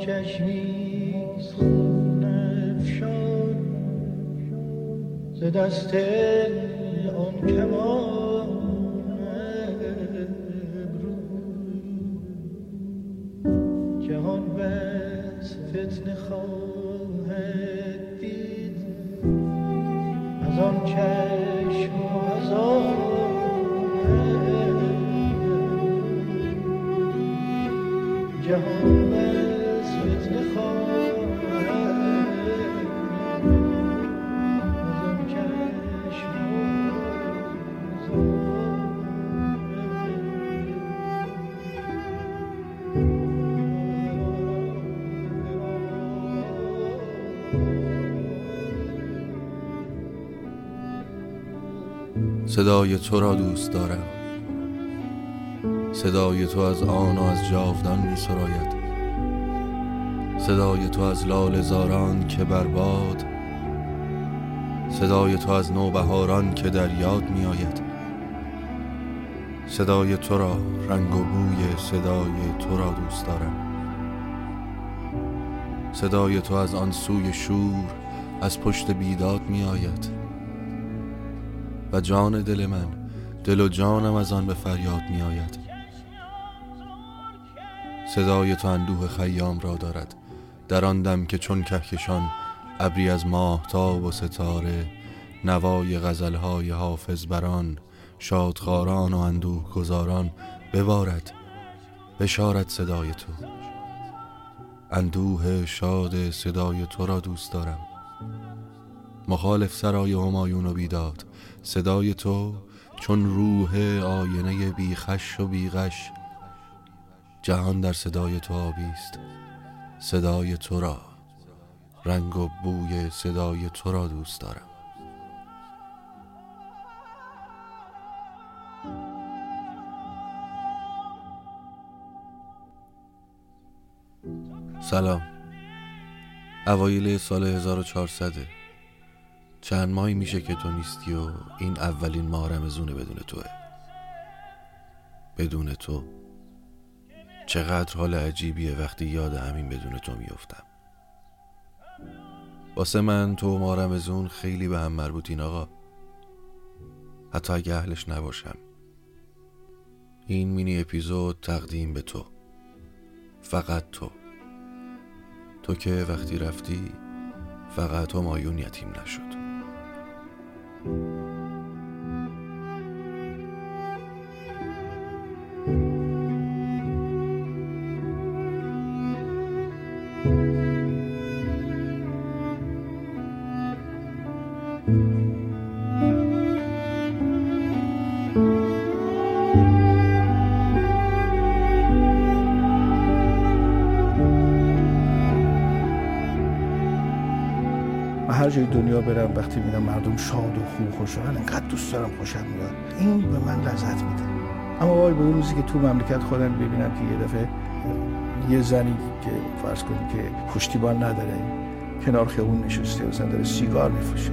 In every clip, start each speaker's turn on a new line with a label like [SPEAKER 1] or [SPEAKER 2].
[SPEAKER 1] چشمیز خون افشان. ز دست آن کمان ابرو جهان بس فتنه خواهد
[SPEAKER 2] صدای تو را دوست دارم. صدای تو از آن و از جاودان می سراید. صدای تو از لال زاران که بر باد. صدای تو از نوبهاران که در یاد می آید. صدای تو را رنگ و بوی صدای تو را دوست دارم. صدای تو از آن سوی شور از پشت بیداد می آید. و جان دل من دل و جانم از آن به فریاد می آید صدای تو اندوه خیام را دارد. در آن دم که چون کهکشان ابری از ماهتاب و ستاره نوای غزلهای حافظ بران شادخواران و اندوه گذاران ببارد بشارت صدای تو. اندوه شاد صدای تو را دوست دارم. مخالف سرای همایون و بیداد. صدای تو چون روح آینه بیخش و بیغش جهان در صدای تو آبی است. صدای تو را. رنگ و بوی صدای تو را دوست دارم. سلام. اوایل سال 1400 چند ماهی میشه که تو نیستی و این اولین ماه رمزونه بدون توه. بدون تو چقدر حال عجیبیه وقتی یاد همین بدون تو میفتم واسه من تو و ما رمزون خیلی به هم مربوطین آقا. حتی اگه اهلش نباشم. این مینی اپیزود تقدیم به تو. فقط تو. تو که وقتی رفتی فقط همایون یتیم نشد.
[SPEAKER 3] هر جای دنیا برم وقتی می‌بینم مردم شاد و خوب و خوشحالن انقدر دوست دارم خوشم میاد. این به من لذت میده. اما وای به اون روزی که تو مملکت خودم ببینم که یه دفعه یه زنی که فرض کنیم که پشتیبان نداره کنار خیابون نشسته مثلا داره سیگار میفروشه.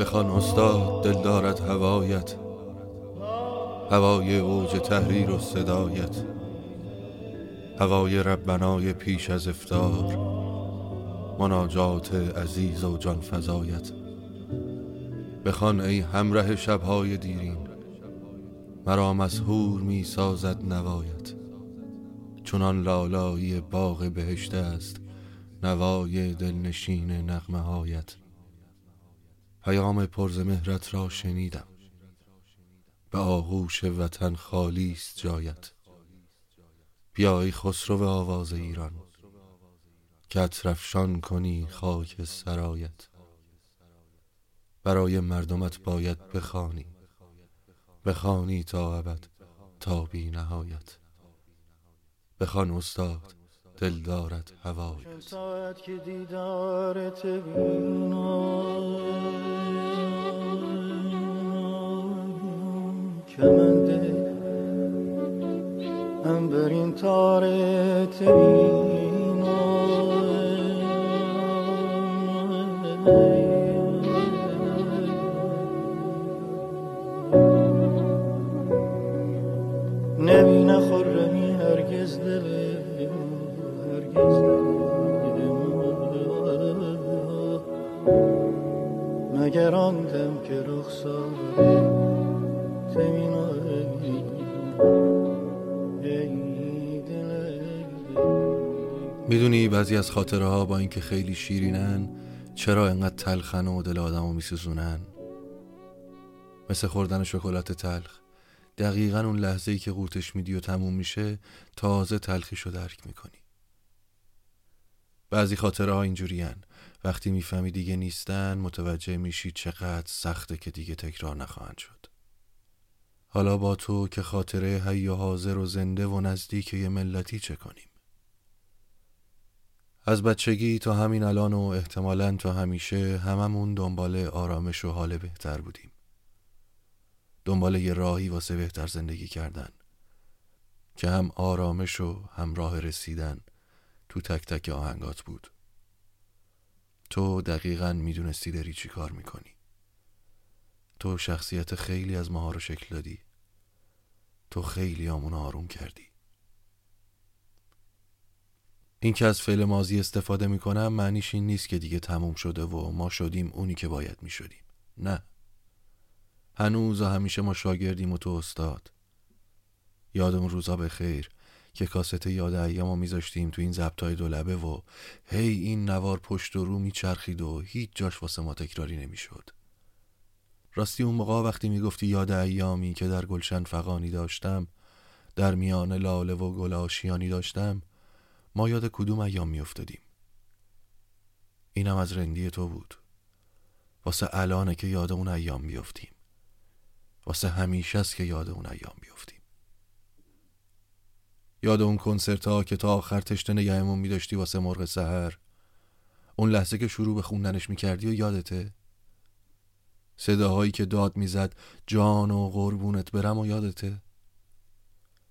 [SPEAKER 2] بخوان استاد دل دارد هوایت. هوای اوج تحریر و صدایت. هوای ربنای پیش از افتار. مناجات عزیز و جان فزایت. بخوان ای همره شبهای دیرین. مرا مسحور می سازد نوایت. چونان لالایی باغ بهشته است. نوای دلنشین نغمه هایت پیام پرز مهرت را شنیدم. به آغوش وطن خالی است جایت. بیا ای خسرو آواز ایران. که اطرفشان کنی خاک سرایت. برای مردمت باید بخوانی. بخوانی تا ابد تا بی نهایت. بخوان استاد دل دارد هوای
[SPEAKER 1] ساعت که دیدارت کمنده انبرین تارت نبینه که دل
[SPEAKER 2] می‌دونی بعضی از خاطره ها با اینکه خیلی شیرینن چرا انقدر تلخن و دل آدمو میسوزونن؟ مثل خوردن شکلات تلخ. دقیقا اون لحظه ای که قورتش میدی و تموم میشه تازه تلخیشو درک می‌کنی. بعضی خاطره ها اینجورین وقتی می‌فهمی دیگه نیستن متوجه میشی چقدر سخته که دیگه تکرار نخواهند شد. حالا با تو که خاطره حی و حاضر و زنده و نزدیک یه ملتی چه کنیم؟ از بچگی تا همین الان و احتمالا تا همیشه هممون دنبال آرامش و حال بهتر بودیم. دنبال یه راهی واسه بهتر زندگی کردن. که هم آرامش و هم راه رسیدن تو تک تک آهنگات بود. تو دقیقا می‌دونستی داری چی کار می‌کنی. تو شخصیت خیلی از ماها رو شکل دادی. تو خیلی آمون آروم کردی. این که از فعل ماضی استفاده می‌کنم معنیش این نیست که دیگه تموم شده و ما شدیم اونی که باید می‌شدیم. نه. هنوز و همیشه ما شاگردیم و تو استاد. یادم روزا به خیر. که کاست یاد ایامو میذاشتیم تو این زبطای دولبه و هی این نوار پشت و رو میچرخید و هیچ جاش واسه ما تکراری نمی‌شد. راستی اون موقع وقتی می‌گفتی یاد ایامی که در گلشن فقانی داشتم در میان لاله و گل آشیانی داشتم ما یاد کدوم ایام میافتادیم؟ اینم از رندی تو بود. واسه الانه که یاد اون ایام بیافتیم. واسه همیشه است که یاد اون ایام بیافتیم. یاد اون کنسرت ها که تا آخر تشت نگهمون میداشتی واسه مرغ سهر اون لحظه که شروع به خوندنش می‌کردی و یادته؟ صداهایی که داد می‌زد جان و قربونت برم و یادته؟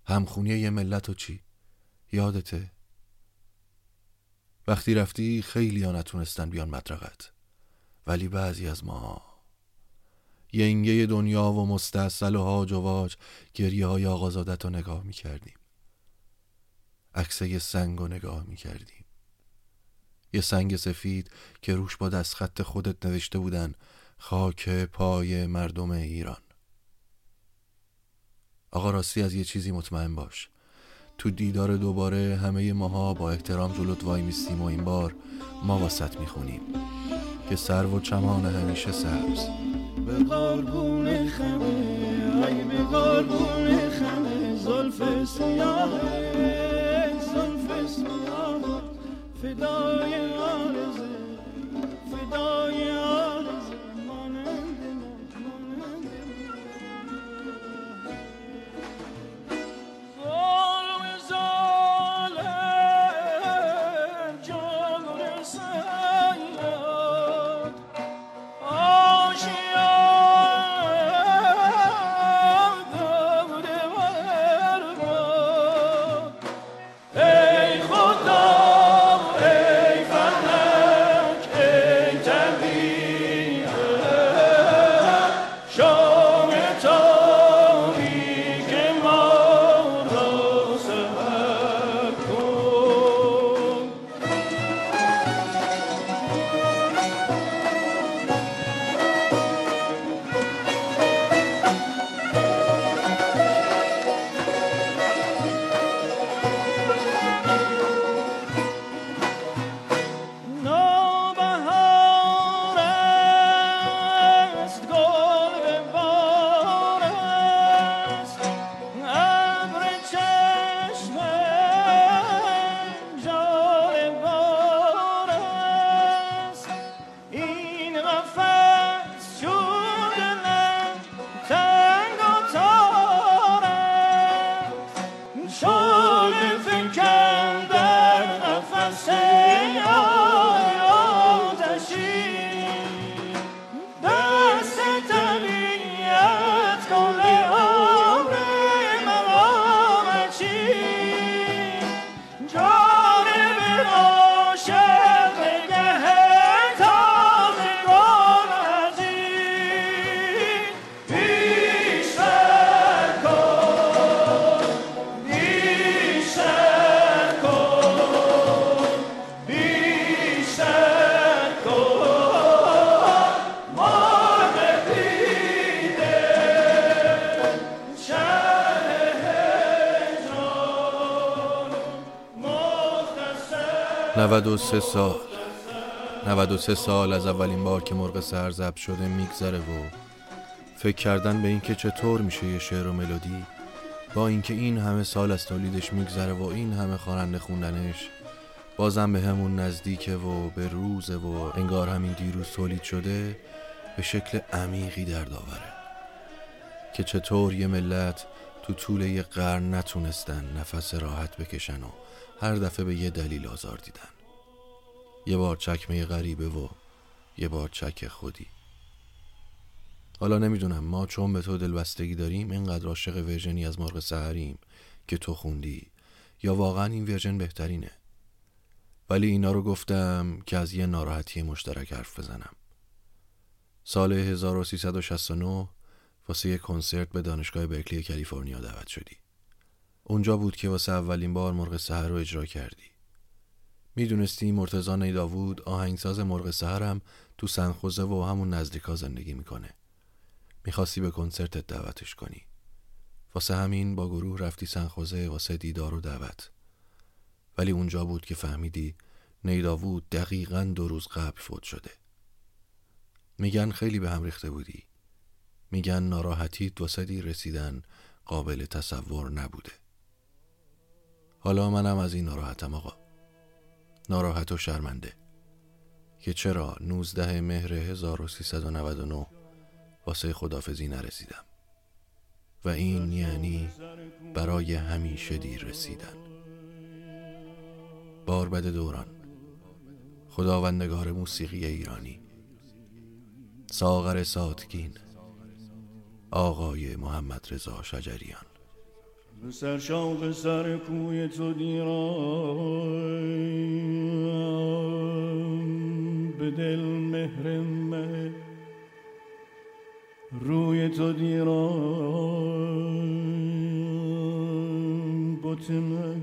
[SPEAKER 2] همخونی یه ملت و چی؟ یادته؟ وقتی رفتی خیلی ها نتونستن بیان مدرقت. ولی بعضی از ما ینگه دنیا و مستاصل و هاج و واج گریه های آقازادت رو نگاه می‌کردیم. عکسه یه سنگ رو نگاه می‌کردیم یه سنگ سفید که روش با دستخط خودت نوشته بودن خاک پای مردم ایران. آقا راستی از یه چیزی مطمئن باش. تو دیدار دوباره همه ماها با احترام جلوت وای میستیم و این بار ما واسط می‌خونیم. که سر و چمان همیشه سبز.
[SPEAKER 1] به قربون خمه ای به قربون خمه زلف سیاه زلف سیاه فدای آرزه فدای آرزه
[SPEAKER 2] 93 سال. 93 سال از اولین بار که مرغ سهر ضبط شده میگذره و فکر کردن به اینکه چطور میشه یه شعر و ملودی با اینکه این همه سال از تولیدش میگذره و این همه خواننده خوندنش بازم به همون نزدیکه و به روزه و انگار همین دیروز تولید شده به شکل عمیقی در داوره که چطور یه ملت تو طول یه قرن نتونستن نفس راحت بکشن و هر دفعه به یه دلیل آزار دیدن. یه بار چکمه غریبه و یه بار چک خودی. حالا نمی‌دونم ما چون به تو دلبستگی داریم اینقدر عاشق ورژنی از مرغ سهریم که تو خوندی. یا واقعا این ورژن بهترینه؟ ولی اینا رو گفتم که از یه ناراحتی مشترک حرف بزنم. سال 1369 واسه یه کنسرت به دانشگاه برکلی کالیفرنیا دعوت شدی. اونجا بود که واسه اولین بار مرغ سهر رو اجرا کردی. می‌دونستی مرتزا داوود آهنگساز مرغ سهرم تو سنخوزه و همون نزدیکا زندگی می‌کنه. می‌خواستی به کنسرتت دعوتش کنی. واسه همین با گروه رفتی سنخوزه واسه دیدار و دعوت. ولی اونجا بود که فهمیدی نیداوود دقیقا دو روز قبل فوت شده. میگن خیلی به هم ریخته بودی. میگن ناراحتیت واسه رسیدن قابل تصور نبوده. حالا منم از این ناراحتم آقا. ناراحت و شرمنده. که چرا 19 مهر 1399 واسه خدافزی نرسیدم. و این یعنی برای همیشه دیر رسیدن. بار بد دوران. خداوندگار موسیقی ایرانی. ساغر ساتگین. آقای محمد رضا شجریان.
[SPEAKER 1] سر شوق سر کوی تو دیرم به دل مهر مه روی تو دیرم بوت من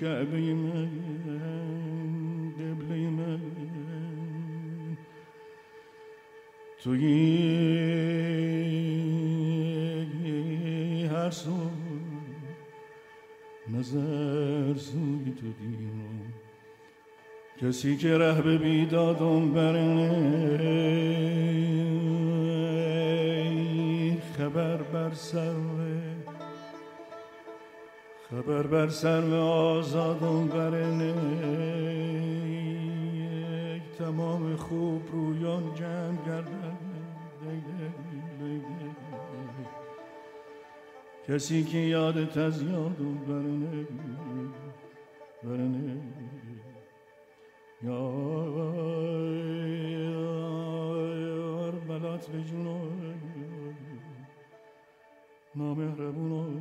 [SPEAKER 1] کعبه من قبله من. توی سو نظر سوی تو دیرم. کسی که ره به بیدادم برنه خبر بر سر خبر بر سر آزادم برنه تمام خوب رویان جمع گردن. کسی که یادت از یادم برنه برنه یار بلات به جونو نامهربونو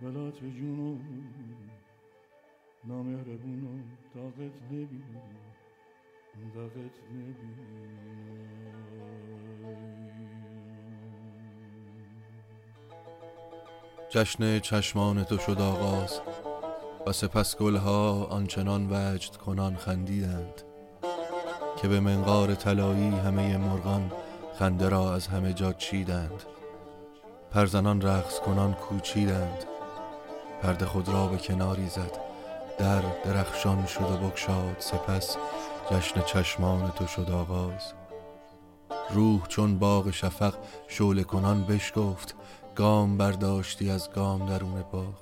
[SPEAKER 1] بلات به جونو نامهربونو طاقت نبینم طاقت
[SPEAKER 2] جشن چشمان تو شد آغاز و سپس گلها آنچنان وجد کنان خندیدند که به منقار طلایی همه مرغان خنده را از همه جا چیدند. پرزنان رقص کنان کوچیدند. پرده خود را به کناری زد در درخشان شد و بکشاد سپس جشن چشمان تو شد آغاز. روح چون باغ شفق شول کنان بشکفت. گام برداشتی از گام درون باغ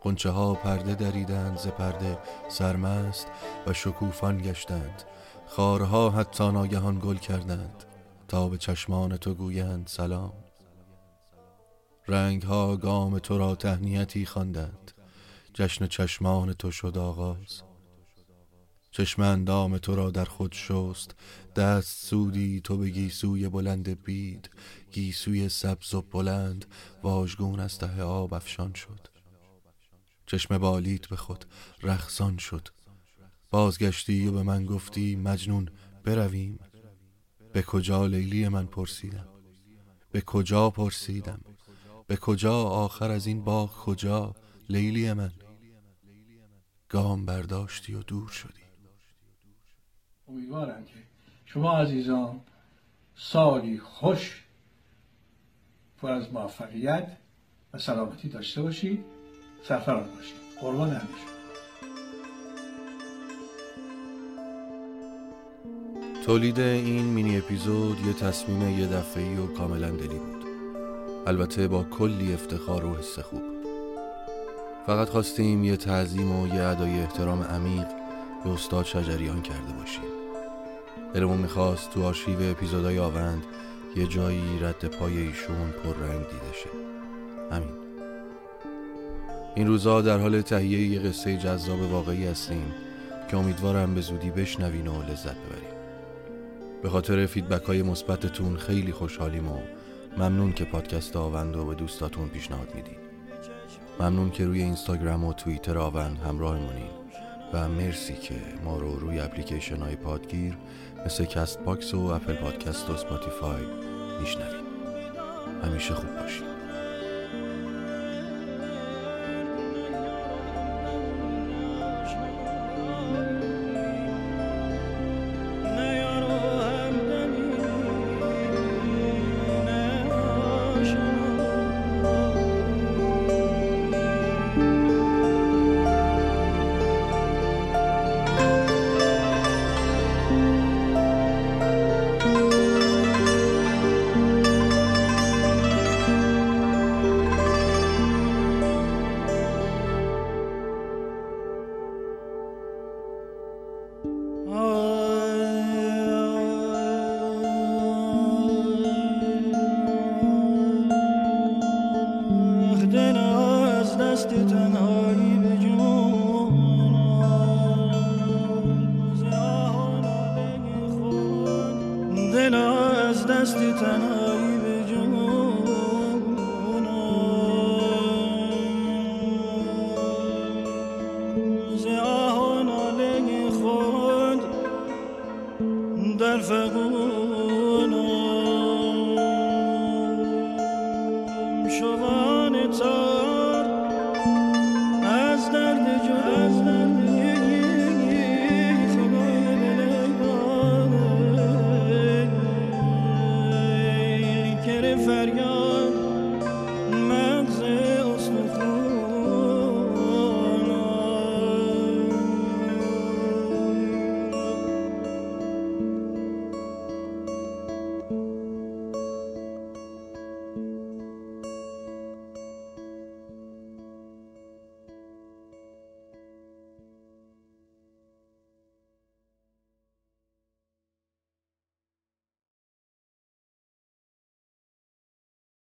[SPEAKER 2] قنچه ها پرده دریدند ز پرده سرمست و شکوفان گشتند. خارها حتی ناگهان گل کردند. تا به چشمان تو گویند سلام. رنگ ها گام تو را تهنیتی خواندند. جشن چشمان تو شد آغاز. چشم اندام تو را در خود شست. دست سودی تو به گیسوی بلند بید. گیسوی سبز و بلند واژگون از ته آب افشان شد. چشم بالیت به خود رخصان شد. بازگشتی و به من گفتی مجنون برویم. به کجا لیلی من پرسیدم؟ به کجا پرسیدم؟ به کجا آخر از این باغ کجا لیلی من؟ گام برداشتی و دور شدی.
[SPEAKER 4] امیدوارم که شما عزیزان سالی خوش پر از موفقیت و سلامتی داشته باشید. سرفراز باشید. قربان همیشه
[SPEAKER 2] تولید این مینی اپیزود یه تصمیم یه دفعی و کاملا دلی بود. البته با کلی افتخار و حس خوب. فقط خواستیم یه تعظیم و یه ادای احترام عمیق به استاد شجریان کرده باشیم. دلمون می‌خواست تو آرشیو اپیزودهای آوند یه جایی رد پای ایشون پررنگ دیده شه. همین. این روزا در حال تهیه یه قصه جذاب واقعی هستیم که امیدوارم به زودی بشنوین و لذت ببریم به خاطر feedback های مثبتتون خیلی خوشحالیم و ممنون که پادکست آوند و به دوستاتون پیشنهاد میدین. ممنون که روی اینستاگرام و توییتر آوند همراهمونین. و مرسی که ما رو روی اپلیکیشن های پادگیر مثل Castbox و Apple Podcast و Spotify میشنوین همیشه خوب باشید.
[SPEAKER 1] دست